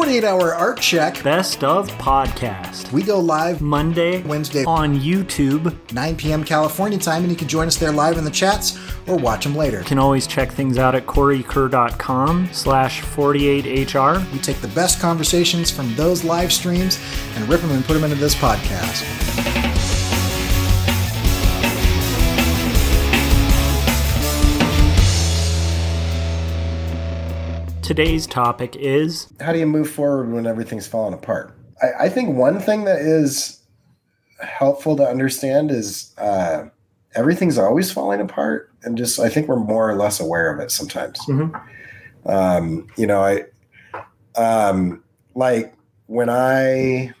48 hour art check. Best of podcast. We go live Monday, Wednesday on YouTube. 9 p.m. California time, and you can join us there live in the chats or watch them later. You can always check things out at coreykerr.com slash 48hr. We take the best conversations from those live streams and rip them and put them into this podcast. Today's topic is how do you move forward when everything's falling apart? I, I think one thing that is helpful to understand is uh, everything's always falling apart, and just I think we're more or less aware of it sometimes. Um, you know, I um, like when I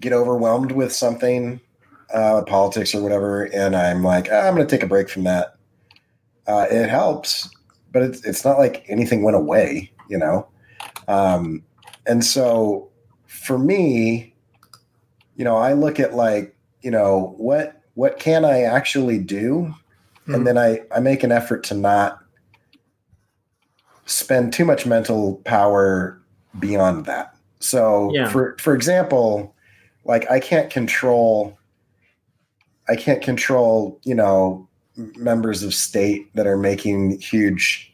get overwhelmed with something, uh, politics or whatever, and I'm like, "Ah, I'm going to take a break from that. Uh, it helps, but it's it's not like anything went away, you know. Um, and so for me, you know, I look at like, you know, what what can I actually do, Mhm. and then I I make an effort to not spend too much mental power beyond that. So Yeah. for for example, like I can't control I can't control, you know, members of state that are making huge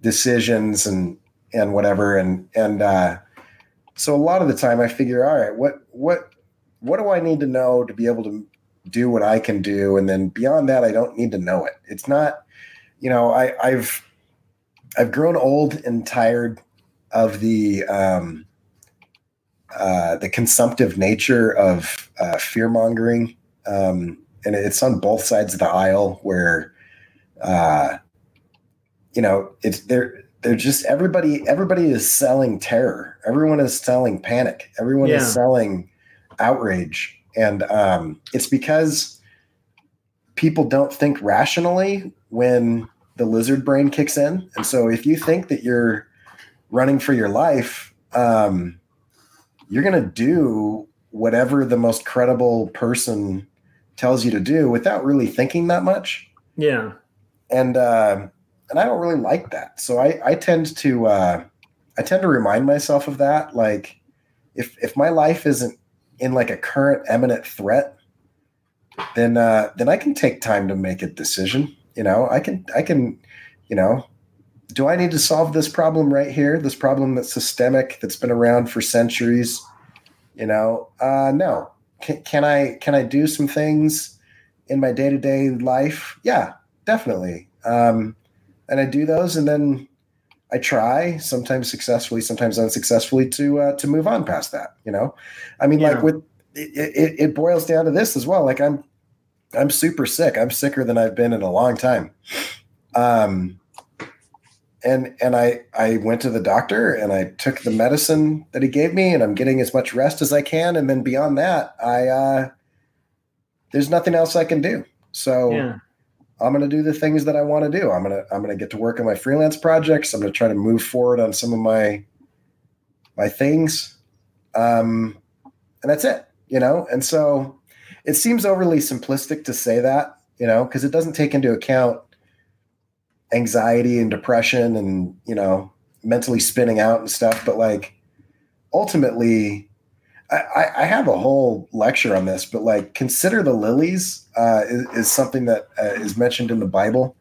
decisions and and whatever. And and uh so a lot of the time I figure all right, what what what do I need to know to be able to do what I can do? And then beyond that I don't need to know it. It's not you know, I I've I've grown old and tired of the um uh, the consumptive nature of uh, fear mongering, um, and it's on both sides of the aisle. Where, uh, you know, it's they're they're just everybody. Everybody is selling terror. Everyone is selling panic. Everyone Yeah. is selling outrage, and um, it's because people don't think rationally when the lizard brain kicks in. And so, if you think that you're running for your life, um, you're going to do whatever the most credible person tells you to do without really thinking that much. yeah, And uh, and I don't really like that. So I I tend to uh, I tend to remind myself of that. Like if if my life isn't in like a current imminent threat, then uh, then I can take time to make a decision. You know, I can I can you know do I need to solve this problem right here? This problem that's systemic, that's been around for centuries. You know, uh, no. Can, can I can I do some things in my day to day life? Yeah, definitely. Um, and I do those, and then I try, sometimes successfully, sometimes unsuccessfully, to uh, to move on past that. You know, I mean, Yeah. like with it, it, it boils down to this as well. Like I'm I'm super sick. I'm sicker than I've been in a long time. Um, and and I I went to the doctor and I took the medicine that he gave me and I'm getting as much rest as I can and then beyond that I uh there's nothing else I can do. So yeah, I'm going to do the things that I want to do. I'm going to I'm going to get to work on my freelance projects. I'm going to try to move forward on some of my my things. Um and that's it, you know? And so it seems overly simplistic to say that, you know, because it doesn't take into account anxiety and depression and, you know, mentally spinning out and stuff. But like ultimately, I, I- have a whole lecture on this, but like consider the lilies uh, is, is something that uh, is mentioned in the Bible.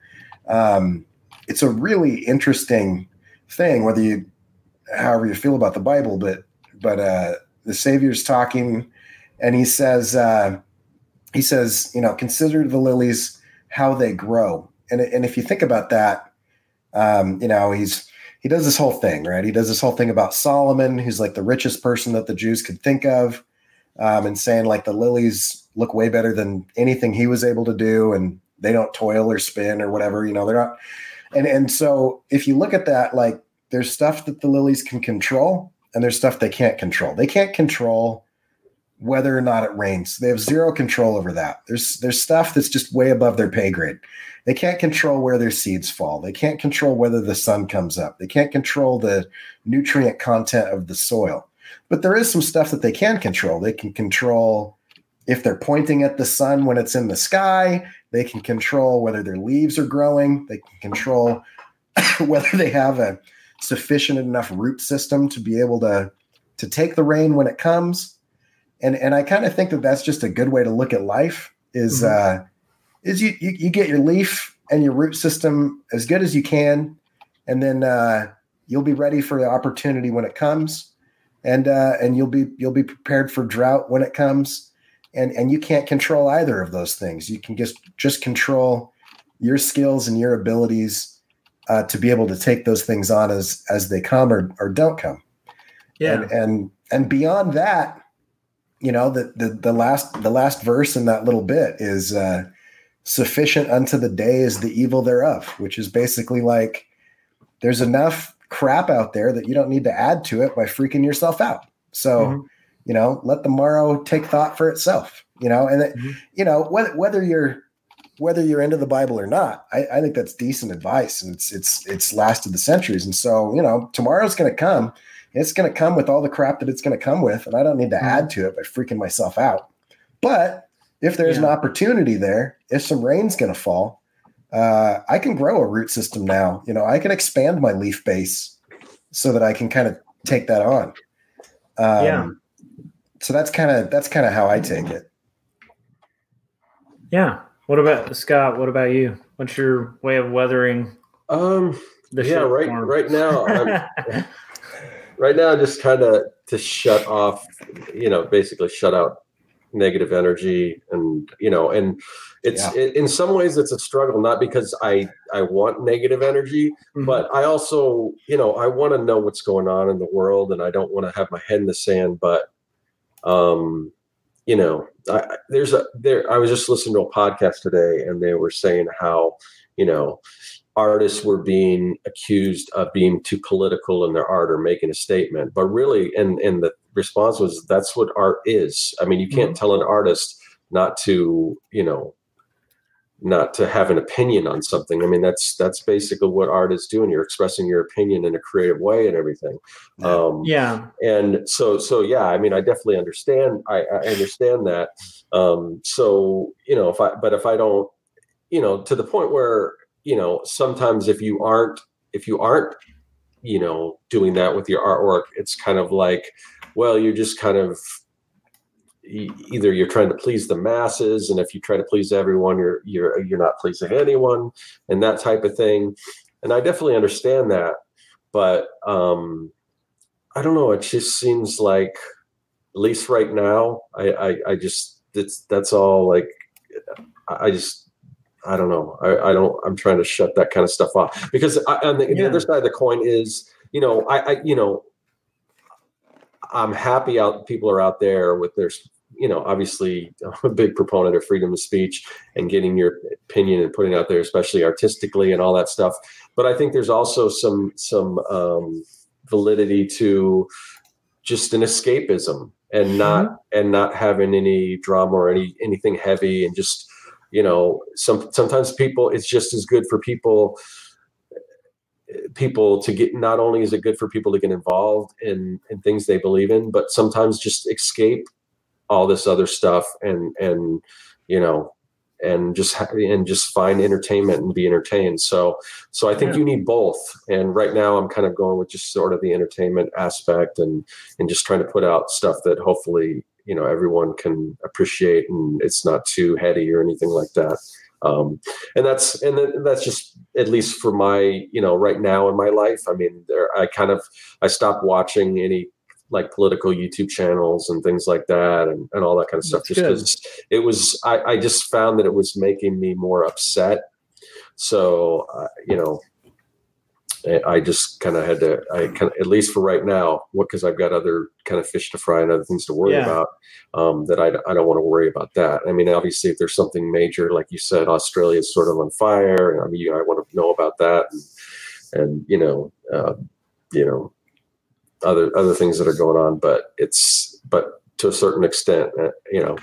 Um, it's a really interesting thing, whether you, however you feel about the Bible, but but uh, the Savior's talking, and he says, uh, he says, you know, consider the lilies, how they grow, and and if you think about that, um, you know, he's he does this whole thing, right? He does this whole thing about Solomon, who's like the richest person that the Jews could think of, um, and saying like the lilies look way better than anything he was able to do, and they don't toil or spin or whatever. You know, they're not. And and so if you look at that, like there's stuff that the lilies can control, and there's stuff they can't control. They can't control whether or not it rains. They have zero control over that. There's there's stuff that's just way above their pay grade. They can't control where their seeds fall. They can't control whether the sun comes up. They can't control the nutrient content of the soil. But there is some stuff that they can control. They can control if they're pointing at the sun when it's in the sky. They can control whether their leaves are growing. They can control whether they have a sufficient enough root system to be able to to take the rain when it comes. And and I kind of think that that's just a good way to look at life. Is mm-hmm. uh, is you, you you get your leaf and your root system as good as you can, and then uh, you'll be ready for the opportunity when it comes, and uh, and you'll be you'll be prepared for drought when it comes, and and you can't control either of those things. You can just just control your skills and your abilities uh, to be able to take those things on as as they come or or don't come. Yeah, and and, and beyond that, you know, the, the the last the last verse in that little bit is uh, sufficient unto the day is the evil thereof, which is basically like there's enough crap out there that you don't need to add to it by freaking yourself out. So, mm-hmm. you know, let the morrow take thought for itself. You know, and mm-hmm. you know whether whether you're whether you're into the Bible or not, I, I, think that's decent advice, and it's it's it's lasted the centuries. And so, you know, tomorrow's going to come. It's going to come with all the crap that it's going to come with, and I don't need to mm-hmm. add to it by freaking myself out. But if there's yeah. an opportunity there, if some rain's going to fall, uh, I can grow a root system now. You know, I can expand my leaf base so that I can kind of take that on. Um, yeah. So that's kind of that's kind of how I take it. Yeah, what about Scott? What about you? What's your way of weathering? Um, the yeah, right, form? right now, right now, just kind of to shut off, you know, basically shut out negative energy, and you know, and it's yeah. it, in some ways it's a struggle, not because I I want negative energy, mm-hmm. but I also, you know, I want to know what's going on in the world, and I don't want to have my head in the sand, but um you know, I, there's a there. I was just listening to a podcast today, and they were saying how, you know, artists were being accused of being too political in their art or making a statement, but really, and and the response was that's what art is. I mean, you can't mm-hmm. tell an artist not to, you know, not to have an opinion on something. I mean, that's that's basically what art is doing. You're expressing your opinion in a creative way and everything. Um, yeah. And so, so yeah. I mean, I definitely understand. I, I understand that. Um, so you know, if I, but if I don't, you know, to the point where you know, sometimes if you aren't, if you aren't, you know, doing that with your artwork, it's kind of like, well, you're just kind of either you're trying to please the masses and if you try to please everyone you're you're you're not pleasing anyone and that type of thing. And i definitely understand that but um i don't know it just seems like at least right now i i, I just that's that's all like i just I don't know. I, I don't. I'm trying to shut that kind of stuff off because I, on the, yeah. the other side of the coin is, you know, I, I, you know, I'm happy out people are out there with their you know, obviously I'm a big proponent of freedom of speech and getting your opinion and putting out there, especially artistically and all that stuff. But I think there's also some some um, validity to just an escapism and not mm-hmm. and not having any drama or any anything heavy and just you know some sometimes people it's just as good for people people to get not only is it good for people to get involved in in things they believe in but sometimes just escape all this other stuff and and you know and just and just find entertainment and be entertained so so i think yeah. you need both and right now i'm kind of going with just sort of the entertainment aspect and and just trying to put out stuff that hopefully you know everyone can appreciate and it's not too heady or anything like that um, and that's and that's just at least for my you know right now in my life i mean there i kind of i stopped watching any like political YouTube channels and things like that and, and all that kind of stuff. That's just because it was, I, I just found that it was making me more upset. So, uh, you know, I just kind of had to, I kind of, at least for right now, what, cause I've got other kind of fish to fry and other things to worry yeah. about, um, that I, I don't want to worry about that. I mean, obviously if there's something major, like you said, Australia is sort of on fire and I mean, I want to know about that. And, and you know, uh, you know, other other things that are going on but it's but to a certain extent uh, you know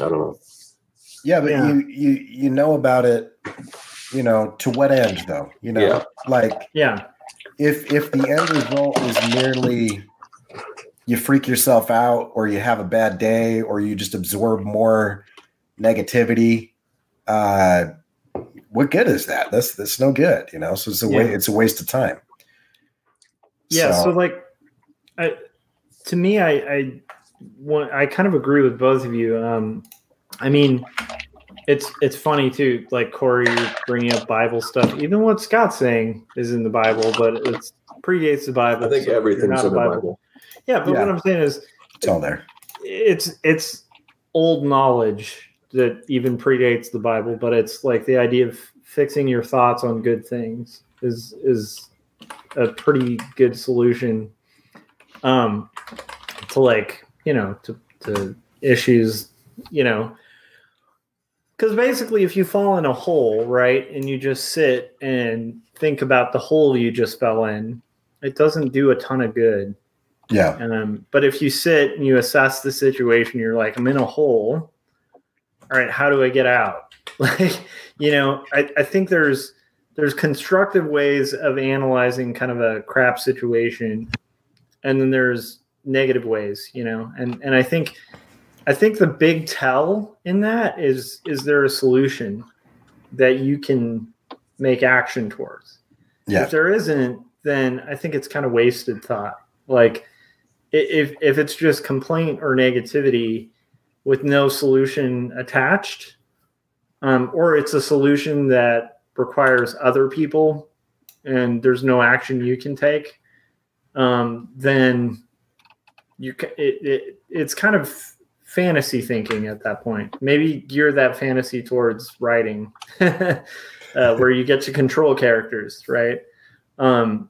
i don't know yeah but yeah. you you you know about it you know to what end though you know yeah. like yeah if if the end result is merely you freak yourself out or you have a bad day or you just absorb more negativity uh what good is that that's that's no good you know so it's a yeah. way it's a waste of time Yeah, so, so like, I, to me, I, I want, I kind of agree with both of you. Um, I mean, it's it's funny too. Like Corey bringing up Bible stuff. Even what Scott's saying is in the Bible, but it predates the Bible. I think so everything's in the Bible. Bible. Yeah, but yeah. what I'm saying is, it's all there. It's it's old knowledge that even predates the Bible, but it's like the idea of fixing your thoughts on good things is is a pretty good solution um to like you know to to issues you know because basically if you fall in a hole right and you just sit and think about the hole you just fell in it doesn't do a ton of good. Yeah. Um, but if you sit and you assess the situation you're like i'm in a hole. All right how do i get out? Like you know I, I think there's there's constructive ways of analyzing kind of a crap situation and then there's negative ways you know? And and i think i think the big tell in that is is there a solution that you can make action towards? Yeah. If there isn't then i think it's kind of wasted thought. Like if if it's just complaint or negativity with no solution attached um, or it's a solution that requires other people and there's no action you can take, um, then you it, it, it's kind of fantasy thinking at that point. Maybe gear that fantasy towards writing, uh, where you get to control characters, right? Um,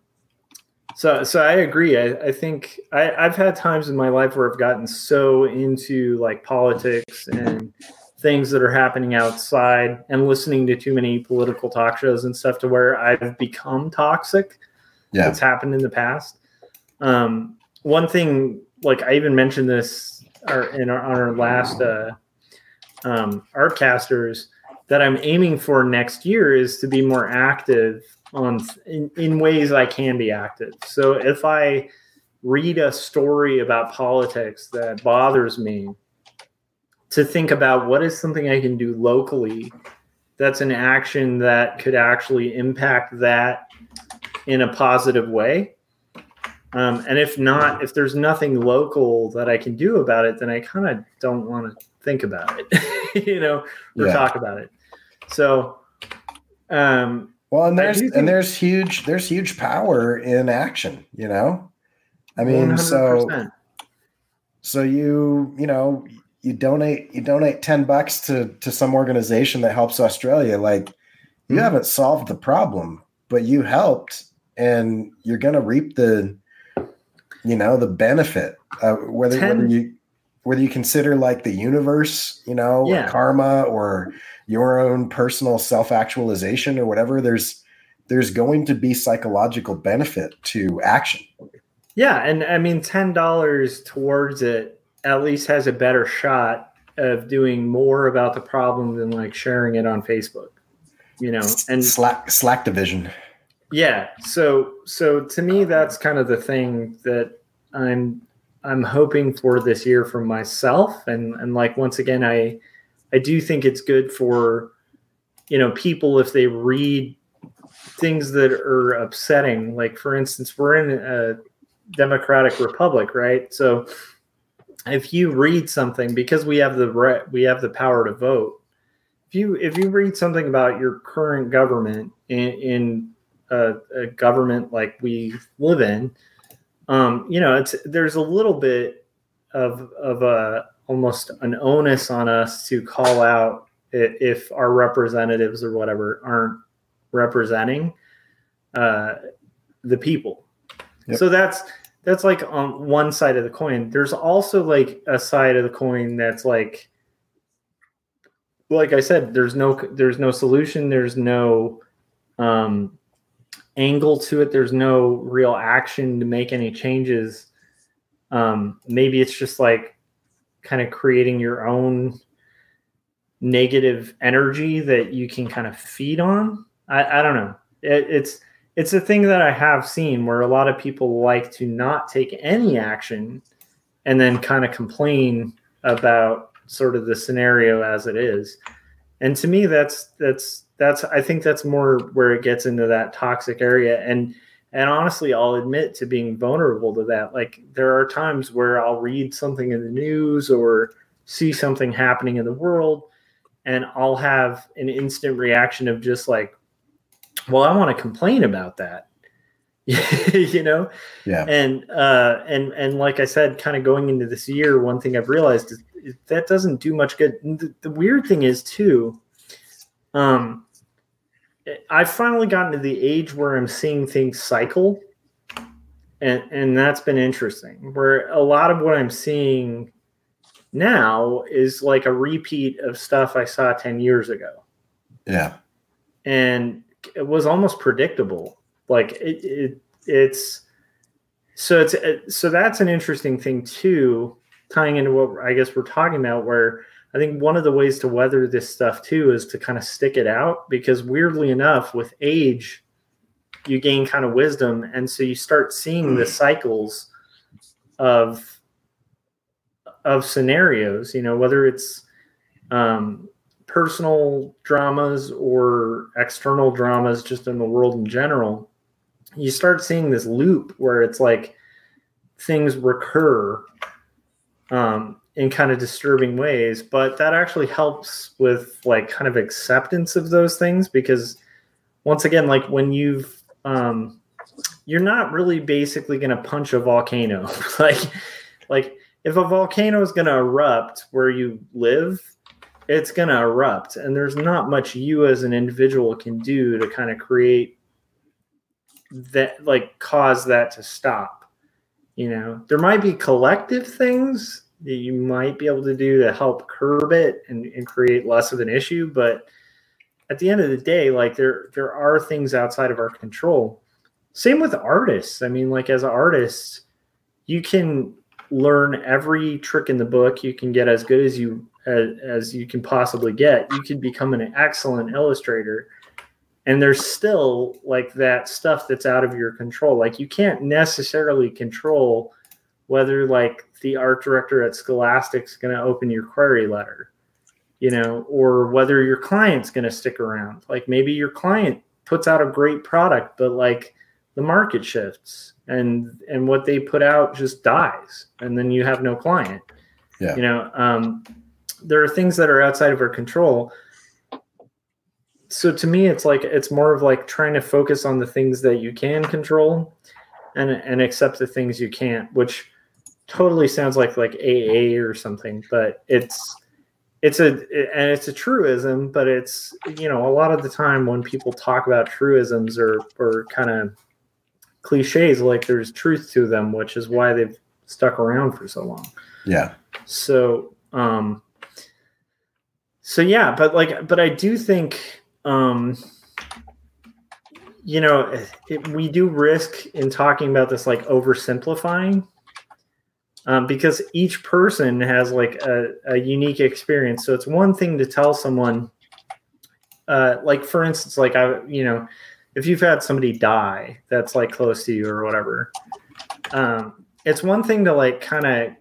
so, so I agree. I, I think I, I've had times in my life where I've gotten so into like politics and things that are happening outside and listening to too many political talk shows and stuff to where I've become toxic. Yeah. It's happened in the past. Um, one thing, like I even mentioned this in our, on our last uh, um, Artcasters, that I'm aiming for next year is to be more active on in, in ways I can be active. So if I read a story about politics that bothers me, to think about what is something I can do locally that's an action that could actually impact that in a positive way. Um, and if not, if there's nothing local that I can do about it, then I kind of don't want to think about it, you know, or yeah. talk about it. So, um, well, and there's think, and there's huge there's huge power in action, you know. I mean, 100%. so so you you know you donate you donate 10 bucks to to some organization that helps australia like you mm-hmm. haven't solved the problem but you helped and you're going to reap the you know the benefit uh, whether 10, whether you whether you consider like the universe you know yeah. or karma or your own personal self-actualization or whatever there's there's going to be psychological benefit to action yeah and i mean $10 towards it at least has a better shot of doing more about the problem than like sharing it on Facebook. You know, and Slack slacktivism. Yeah. So so to me that's kind of the thing that I'm I'm hoping for this year for myself. And and like once again I I do think it's good for you know people if they read things that are upsetting. Like for instance we're in a democratic republic right? So if you read something because we have the we have the power to vote if you if you read something about your current government in, in a, a, government like we live in um, you know it's there's a little bit of of a almost an onus on us to call out if our representatives or whatever aren't representing uh, the people yep. so that's that's like on one side of the coin. There's also like a side of the coin that's like like I said, there's no there's no solution, there's no um angle to it, there's no real action to make any changes. Um maybe it's just like kind of creating your own negative energy that you can kind of feed on. I, I don't know. It, it's it's a thing that I have seen where a lot of people like to not take any action and then kind of complain about sort of the scenario as it is. And to me that's that's that's I think that's more where it gets into that toxic area. And and honestly i'll admit to being vulnerable to that. Like there are times where i'll read something in the news or see something happening in the world and i'll have an instant reaction of just like well i want to complain about that. You know? Yeah. and uh and and like i said kind of going into this year one thing i've realized is, that doesn't do much good. The, the weird thing is too um i've finally gotten to the age where i'm seeing things cycle and and that's been interesting where a lot of what i'm seeing now is like a repeat of stuff i saw 10 years ago Yeah. and it was almost predictable. Like it, it it's so it's it, so that's an interesting thing too, tying into what I guess we're talking about. Where I think one of the ways to weather this stuff too is to kind of stick it out because weirdly enough, with age, you gain kind of wisdom, and so you start seeing the cycles of of scenarios. You know, whether it's um, personal dramas or external dramas just in the world in general you start seeing this loop where it's like things recur um, in kind of disturbing ways but that actually helps with like kind of acceptance of those things because once again like when you've um, you're not really basically going to punch a volcano. Like like if a volcano is going to erupt where you live it's going to erupt and there's not much you as an individual can do to kind of create that like cause that to stop you know? There might be collective things that you might be able to do to help curb it and, and create less of an issue but at the end of the day like there there are things outside of our control. Same with artists. I mean like as an artist you can learn every trick in the book. You can get as good as you as, as you can possibly get. You can become an excellent illustrator. And there's still like that stuff that's out of your control. Like you can't necessarily control whether like the art director at scholastic's going to open your query letter you know or whether your client's going to stick around. Like maybe your client puts out a great product but like the market shifts and and what they put out just dies and then you have no client. Yeah. you know um there are things that are outside of our control. So to me it's like it's more of like trying to focus on the things that you can control and and accept the things you can't which totally sounds like like aa or something but it's it's a and it's a truism but it's you know a lot of the time when people talk about truisms or or kind of cliches like there's truth to them which is why they've stuck around for so long Yeah. so um so yeah but like but i do think um you know it, we do risk in talking about this like oversimplifying um, because each person has like a, a unique experience. So it's one thing to tell someone uh, like for instance like i you know if you've had somebody die that's like close to you or whatever um, it's one thing to like kind of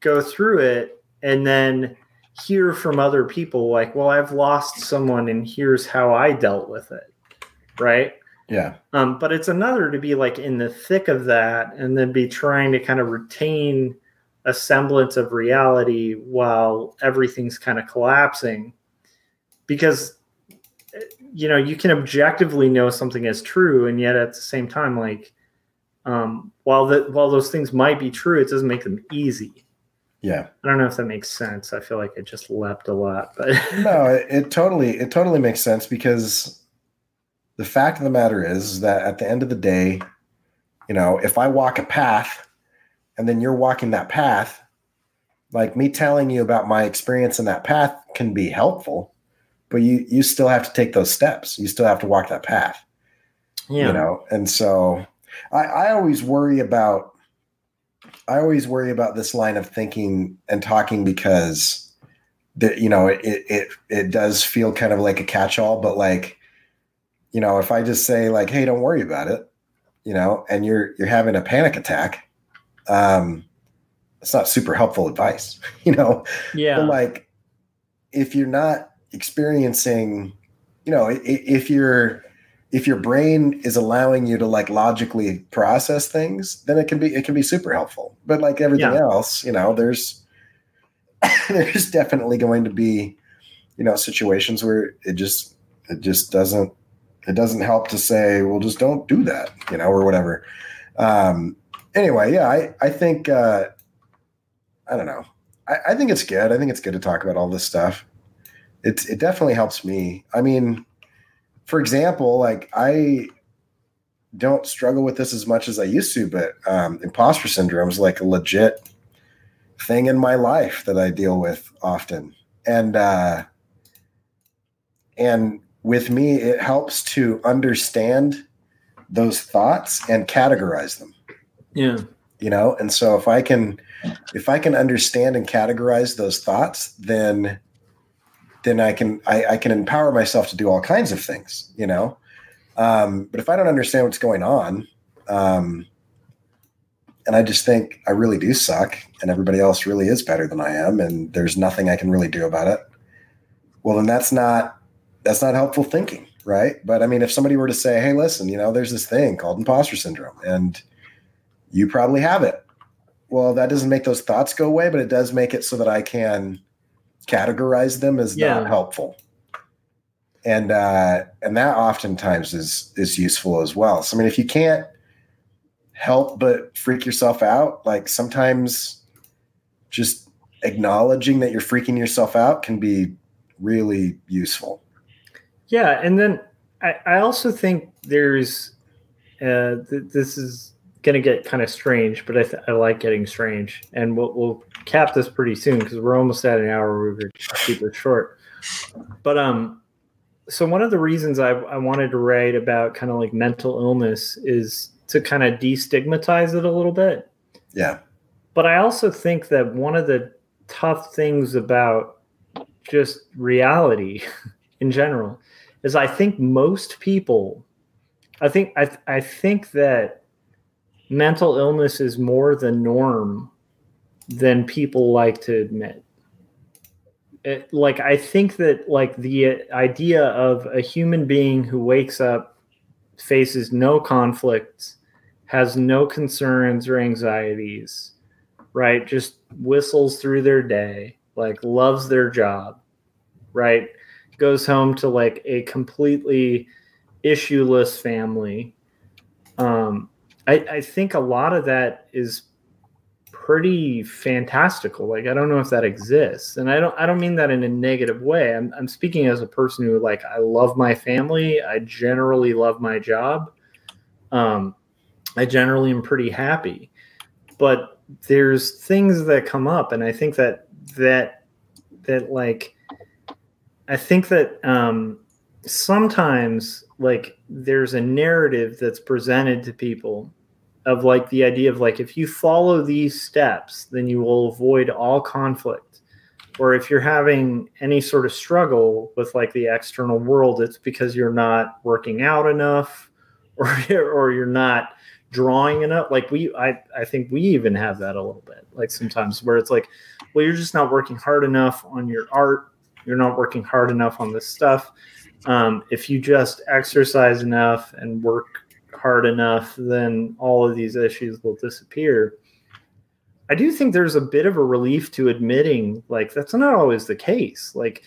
go through it and then hear from other people like well i've lost someone and here's how i dealt with it right Yeah. um, but it's another to be like in the thick of that and then be trying to kind of retain a semblance of reality while everything's kind of collapsing because eh, you know you can objectively know something is true and yet at the same time like um, while that while those things might be true it doesn't make them easy Yeah. i don't know if that makes sense i feel like it just leapt a lot but No, it, it totally it totally makes sense because the fact of the matter is that at the end of the day, you know, if I walk a path and then you're walking that path, like me telling you about my experience in that path can be helpful, but you you still have to take those steps. You still have to walk that path. yeah you know and so I, I always worry about i always worry about this line of thinking and talking because that you know it, it it does feel kind of like a catch-all but like you know if i just say like hey don't worry about it you know and you're you're having a panic attack um it's not super helpful advice you know yeah but like if you're not experiencing you know if you're if your brain is allowing you to like logically process things, then it can be it can be super helpful. But like everything Yeah. else, you know, there's there's definitely going to be, you know, situations where it just it just doesn't it doesn't help to say, well, just don't do that, you know, or whatever. Um anyway, yeah, I I think uh I don't know. I, I think it's good. I think it's good to talk about all this stuff. It's it definitely helps me. I mean, for example, like I don't struggle with this as much as I used to, but um, imposter syndrome is like a legit thing in my life that I deal with often. And uh, and with me, it helps to understand those thoughts and categorize them Yeah. you know and so if i can if i can understand and categorize those thoughts then then i can i, I can empower myself to do all kinds of things you know um, but if i don't understand what's going on um, and i just think i really do suck and everybody else really is better than i am and there's nothing i can really do about it well then that's not that's not helpful thinking right but i mean if somebody were to say hey listen you know there's this thing called imposter syndrome and you probably have it. Well, that doesn't make those thoughts go away, but it does make it so that I can categorize them as Yeah. not helpful. And uh, and that oftentimes is is useful as well. So I mean, if you can't help but freak yourself out, like sometimes just acknowledging that you're freaking yourself out can be really useful. Yeah, and then I, I also think there's uh, th- this is going to get kind of strange, but I, th- I like getting strange, and we'll, we'll cap this pretty soon because we're almost at an hour. We're going to keep it short. But um, so one of the reasons I, I wanted to write about kind of like mental illness is to kind of destigmatize it a little bit. Yeah. But I also think that one of the tough things about just reality in general is I think most people, I think I I think that mental illness is more the norm than people like to admit. It, like I think that like the idea of a human being who wakes up, faces no conflicts, has no concerns or anxieties, right? Just whistles through their day, like loves their job, right? Goes home to like a completely issueless family. Um, I, I think a lot of that is pretty fantastical. Like I don't know if that exists, and I don't I don't mean that in a negative way. I'm I'm speaking as a person who like I love my family. I generally love my job. Um, I generally am pretty happy, but there's things that come up, and I think that that that like I think that um, sometimes like there's a narrative that's presented to people of like the idea of like if you follow these steps then you will avoid all conflict. Or if you're having any sort of struggle with like the external world it's because you're not working out enough or or you're not drawing enough. Like we i i think we even have that a little bit like sometimes where it's like well you're just not working hard enough on your art you're not working hard enough on this stuff um, if you just exercise enough and work hard enough, then all of these issues will disappear. I do think there's a bit of a relief to admitting like that's not always the case. Like,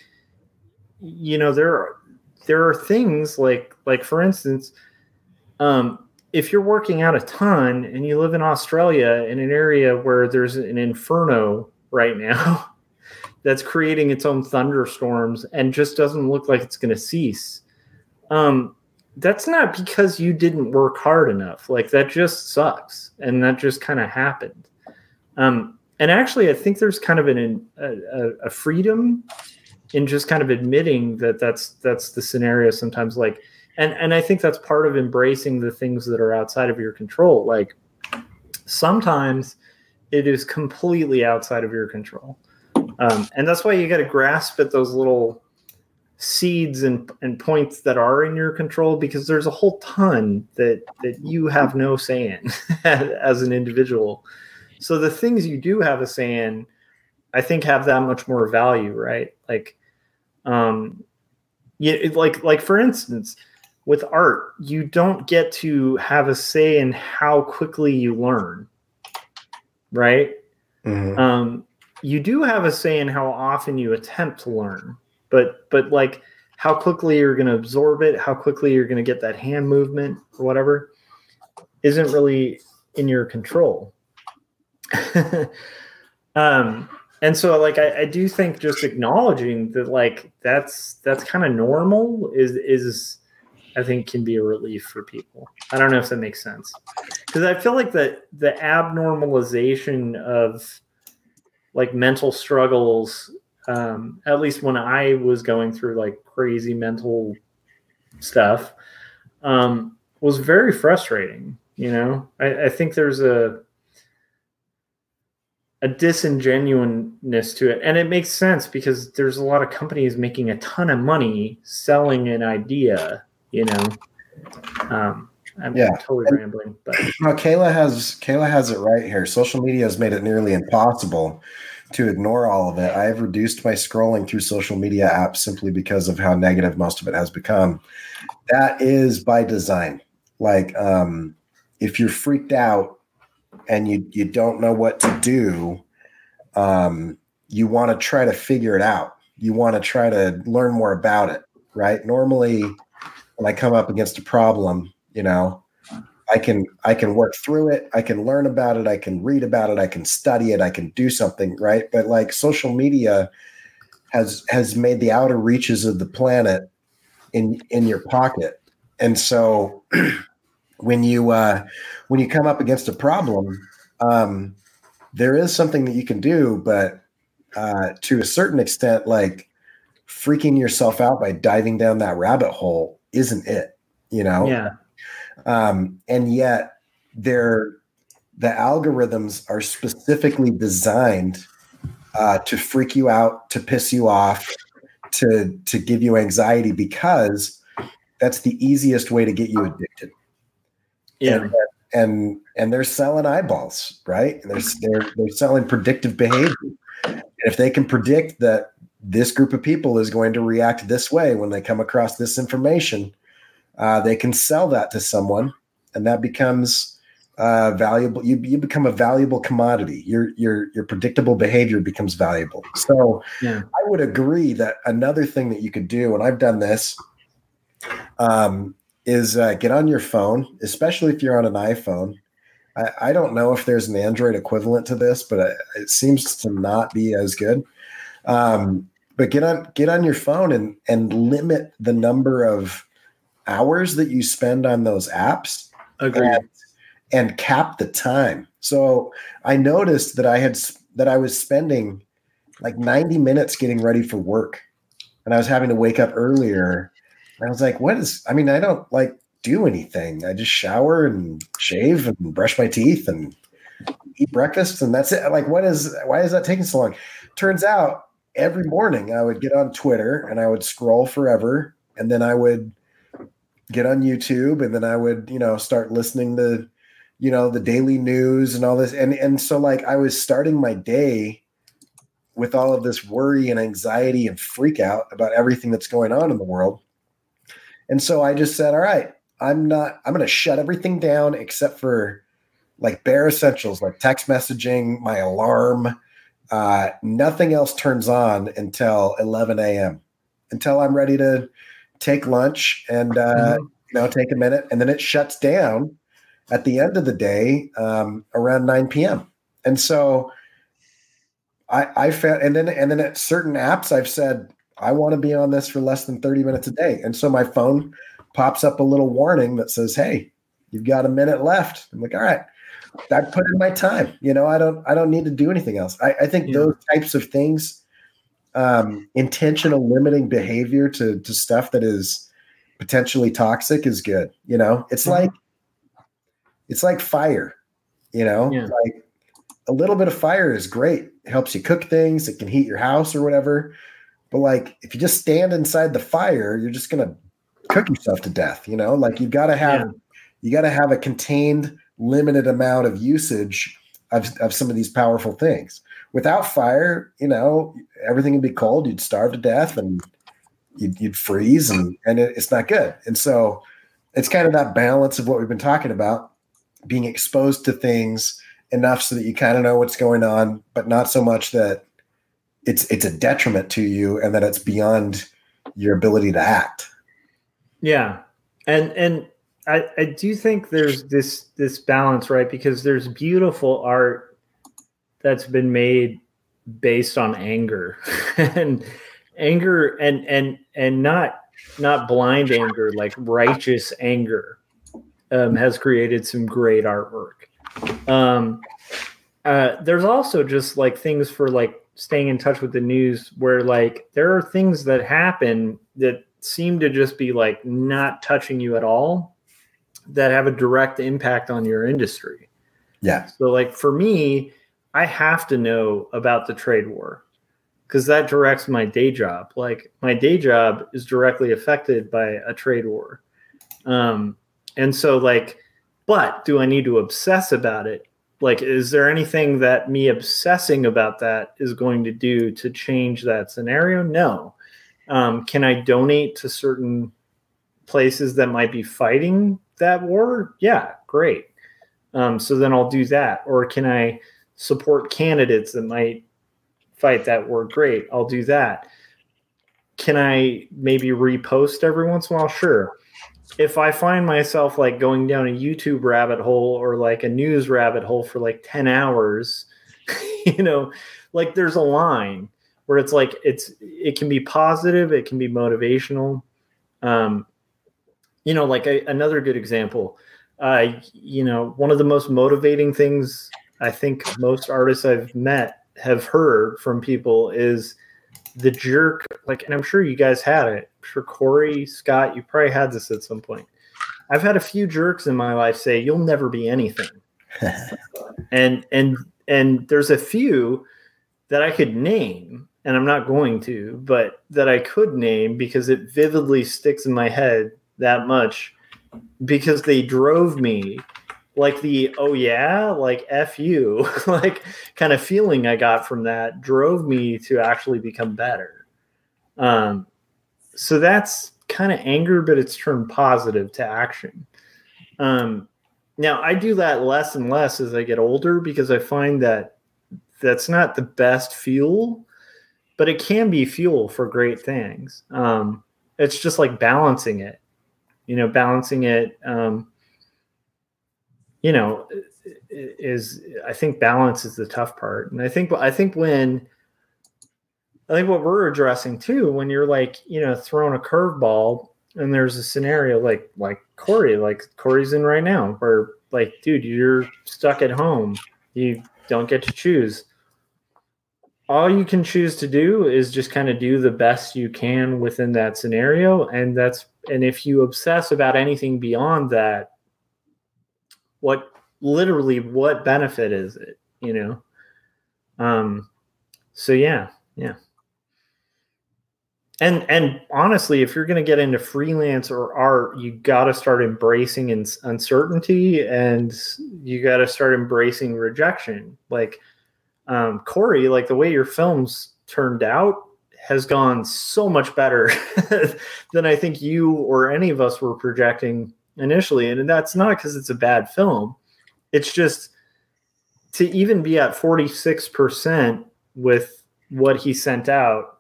you know, there are there are things like like for instance, um, if you're working out a ton and you live in Australia in an area where there's an inferno right now that's creating its own thunderstorms and just doesn't look like it's going to cease. Um, that's not because you didn't work hard enough. Like that just sucks, and that just kind of happened. Um, and actually, I think there's kind of an a, a freedom in just kind of admitting that that's that's the scenario sometimes. Like, and and I think that's part of embracing the things that are outside of your control. Like sometimes it is completely outside of your control. Um, and that's why you got to grasp at those little seeds and, and points that are in your control because there's a whole ton that that you have no say in as an individual. So the things you do have a say in, I think have that much more value, right? Like, um, yeah, it- like like for instance, with art, you don't get to have a say in how quickly you learn, right? Mhm. Um, you do have a say in how often you attempt to learn, but but like how quickly you're going to absorb it, how quickly you're going to get that hand movement or whatever, isn't really in your control. um, and so like I, I do think just acknowledging that like that's that's kind of normal is is I think can be a relief for people. I don't know if that makes sense because I feel like the the abnormalization of like mental struggles, um, at least when I was going through like crazy mental stuff, um, was very frustrating. You know, I, I think there's a a disingenuousness to it, and it makes sense because there's a lot of companies making a ton of money selling an idea. You know, um, I'm Yeah. totally rambling, but No, Kayla has Kayla has it right here. Social media has made it nearly impossible to ignore all of it. I have reduced my scrolling through social media apps simply because of how negative most of it has become. That is by design. Like um, if you're freaked out and you you don't know what to do, um, you want to try to figure it out. You want to try to learn more about it, right? Normally, when I come up against a problem, you know, I can I can work through it. I can learn about it. I can read about it. I can study it. I can do something, right? But like social media has has made the outer reaches of the planet in in your pocket. And so when you uh when you come up against a problem, um there is something that you can do, but uh to a certain extent, like freaking yourself out by diving down that rabbit hole isn't it, you know? yeah, um, and yet they're the algorithms are specifically designed uh, to freak you out, to piss you off, to to give you anxiety because that's the easiest way to get you addicted. yeah, And and and they're selling eyeballs, right? And they're they're they're selling predictive behavior. And if they can predict that this group of people is going to react this way when they come across this information, uh, they can sell that to someone, and that becomes uh, valuable. You you become a valuable commodity. Your your your predictable behavior becomes valuable. So yeah. I would agree that another thing that you could do, and I've done this, um, is uh, get on your phone, especially if you're on an iPhone. I, I don't know if there's an Android equivalent to this, but it, it seems to not be as good. Um, but get on get on your phone and and limit the number of hours that you spend on those apps and, and cap the time. So I noticed that I had that I was spending like 90 minutes getting ready for work, and I was having to wake up earlier. And I was like, "What is? I mean, I don't like do anything. I just shower and shave and brush my teeth and eat breakfast, and that's it. Like, what is? Why is that taking so long? Turns out every morning I would get on Twitter and I would scroll forever, and then I would get on YouTube and then I would, you know, start listening to, you know, the daily news and all this. And and so like I was starting my day with all of this worry and anxiety and freak out about everything that's going on in the world. And so I just said, all right, I'm not I'm gonna shut everything down except for like bare essentials like text messaging, my alarm. Uh, nothing else turns on until 11 a.m. until I'm ready to take lunch and uh, Mhm. you know take a minute, and then it shuts down at the end of the day um, around 9 p.m. And so I, I found, and then and then at certain apps, I've said I want to be on this for less than 30 minutes a day, and so my phone pops up a little warning that says, "Hey, you've got a minute left." I'm like, "All right." I put in my time. You know, I don't. I don't need to do anything else. I, I think Yeah. those types of things, um, intentional limiting behavior to to stuff that is potentially toxic is good. You know, it's Mhm. like it's like fire. You know, Yeah. like a little bit of fire is great. It helps you cook things. It can heat your house or whatever. But like, if you just stand inside the fire, you're just gonna cook yourself to death. You know, like you've got to have Yeah. you got to have a contained, limited amount of usage of, of some of these powerful things. Without fire, you know, everything would be cold. You'd starve to death and you'd, you'd freeze, and and it, it's not good. And so, it's kind of that balance of what we've been talking about being exposed to things enough so that you kind of know what's going on but not so much that it's it's a detriment to you and that it's beyond your ability to act yeah and and I, I do think there's this this balance right because there's beautiful art that's been made based on anger and anger and and and not not blind anger like righteous anger um, has created some great artwork um, uh, there's also just like things for like staying in touch with the news where like there are things that happen that seem to just be like not touching you at all that have a direct impact on your industry. Yeah. So like for me, I have to know about the trade war because that directs my day job. Like my day job is directly affected by a trade war. Um, and so like, but do I need to obsess about it? Like, is there anything that me obsessing about that is going to do to change that scenario? No. Um, can I donate to certain places that might be fighting that war? Yeah, great. Um, so then I'll do that. Or can I support candidates that might fight that war? Great, I'll do that. Can I maybe repost every once in a while? Sure. If I find myself like going down a YouTube rabbit hole or like a news rabbit hole for like 10 hours, you know, like there's a line where it's like it's it can be positive, it can be motivational. Um, you know, like a, another good example, uh, you know, one of the most motivating things I think most artists I've met have heard from people is the jerk. Like, and I'm sure you guys had it. I'm sure Corey, Scott, you probably had this at some point. I've had a few jerks in my life say, "You'll never be anything," and and and there's a few that I could name, and I'm not going to, but that I could name because it vividly sticks in my head that much because they drove me like the oh yeah? Like f you. Like kind of feeling i got from that drove me to actually become better. Um so that's kind of anger but it's turned positive to action. Um now i do that less and less as i get older because i find that that's not the best fuel but it can be fuel for great things. Um it's just like balancing it you know balancing it um, you know is i think balance is the tough part. And i think i think when i think what we're addressing too when you're like you know throwing a curveball and there's a scenario like like corey like corey's in right now where like dude you're stuck at home. You don't get to choose. All you can choose to do is just kind of do the best you can within that scenario. And that's and if you obsess about anything beyond that what literally what benefit is it you know? Um so yeah yeah. And and honestly if you're going to get into freelance or art you got to start embracing uncertainty and you got to start embracing rejection. Like um, Corey, like the way your films turned out has gone so much better than I think you or any of us were projecting initially. And that's not because it's a bad film. It's just to even be at 46% with what he sent out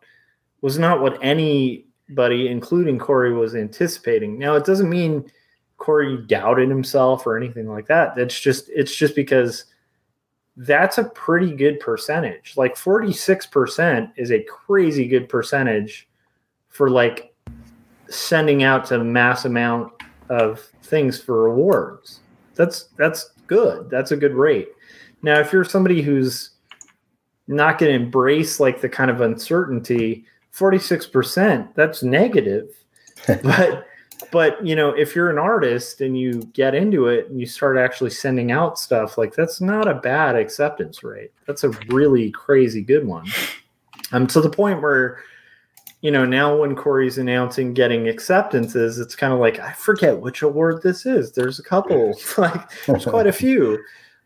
was not what anybody, including Corey, was anticipating. Now, it doesn't mean Corey doubted himself or anything like that. That's just, it's just because – that's a pretty good percentage. Like 46% is a crazy good percentage for like sending out to mass amount of things for rewards. That's that's good. That's a good rate. Now, if you're somebody who's not going to embrace like the kind of uncertainty, 46%, that's negative. but but you know if you're an artist and you get into it and you start actually sending out stuff like that's not a bad acceptance rate that's a really crazy good one um to the point where you know now when corey's announcing getting acceptances it's kind of like i forget which award this is there's a couple like there's quite a few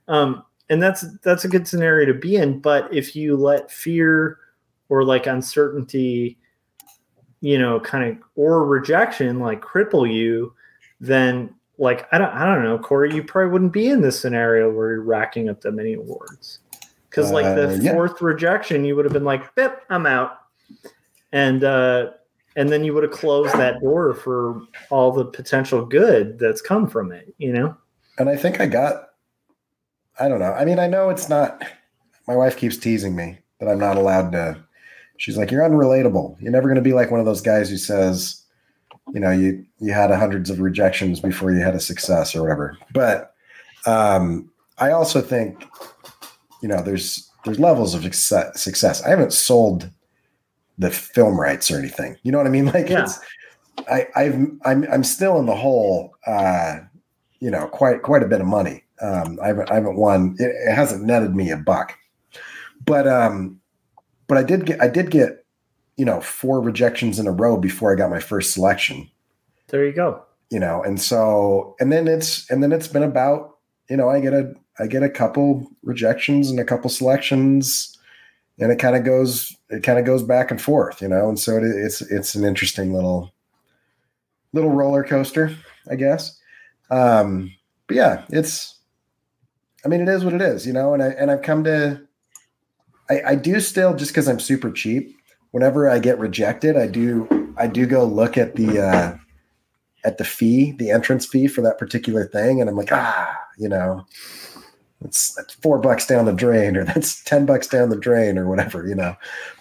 um and that's that's a good scenario to be in but if you let fear or like uncertainty you know, kind of or rejection like cripple you, then like I don't I don't know, Corey, you probably wouldn't be in this scenario where you're racking up that many awards. Because like the Uh, yeah. fourth rejection, you would have been like, "Bip, I'm out," and uh, and then you would have closed that door for all the potential good that's come from it. You know? and I think I got. I don't know. I mean, I know it's not. My wife keeps teasing me that I'm not allowed to. She's like, "You're unrelatable. You're never going to be like one of those guys who says, you know, you you had hundreds of rejections before you had a success or whatever." But um, I also think, you know, there's there's levels of success. success. I haven't sold the film rights or anything. You know what I mean? Like, Yeah. it's I I've I'm I'm still in the hole. Uh, you know, quite quite a bit of money. Um, I haven't I haven't won. It, it hasn't netted me a buck, but um, but I did get I did get you know four rejections in a row before I got my first selection. There you go. You know, and so and then it's and then it's been about you know I get a I get a couple rejections and a couple selections, and it kind of goes it kind of goes back and forth. You know, and so it, it's it's an interesting little little roller coaster, I guess. Um, but yeah, it's, I mean, it is what it is, you know, and I, and I've come to, I, I do still, just cause I'm super cheap, whenever I get rejected, I do, I do go look at the, uh, at the fee, the entrance fee for that particular thing. And I'm like, ah, you know, it's, that's four bucks down the drain or that's 10 bucks down the drain or whatever, you know,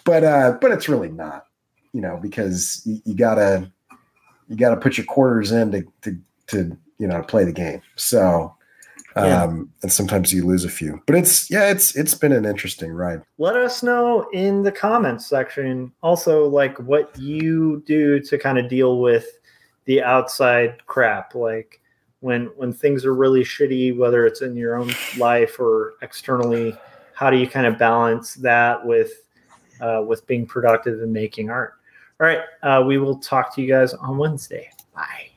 but, uh, but it's really not, you know, because you, you gotta, you gotta put your quarters in to, to, to, you know, play the game. So, Yeah. um, and sometimes you lose a few, but it's, yeah, it's, it's been an interesting ride. let us know in the comments section also like what you do to kind of deal with the outside crap like when when things are really shitty whether it's in your own life or externally how do you kind of balance that with uh, with being productive and making art? All right uh, we will talk to you guys on wednesday. Bye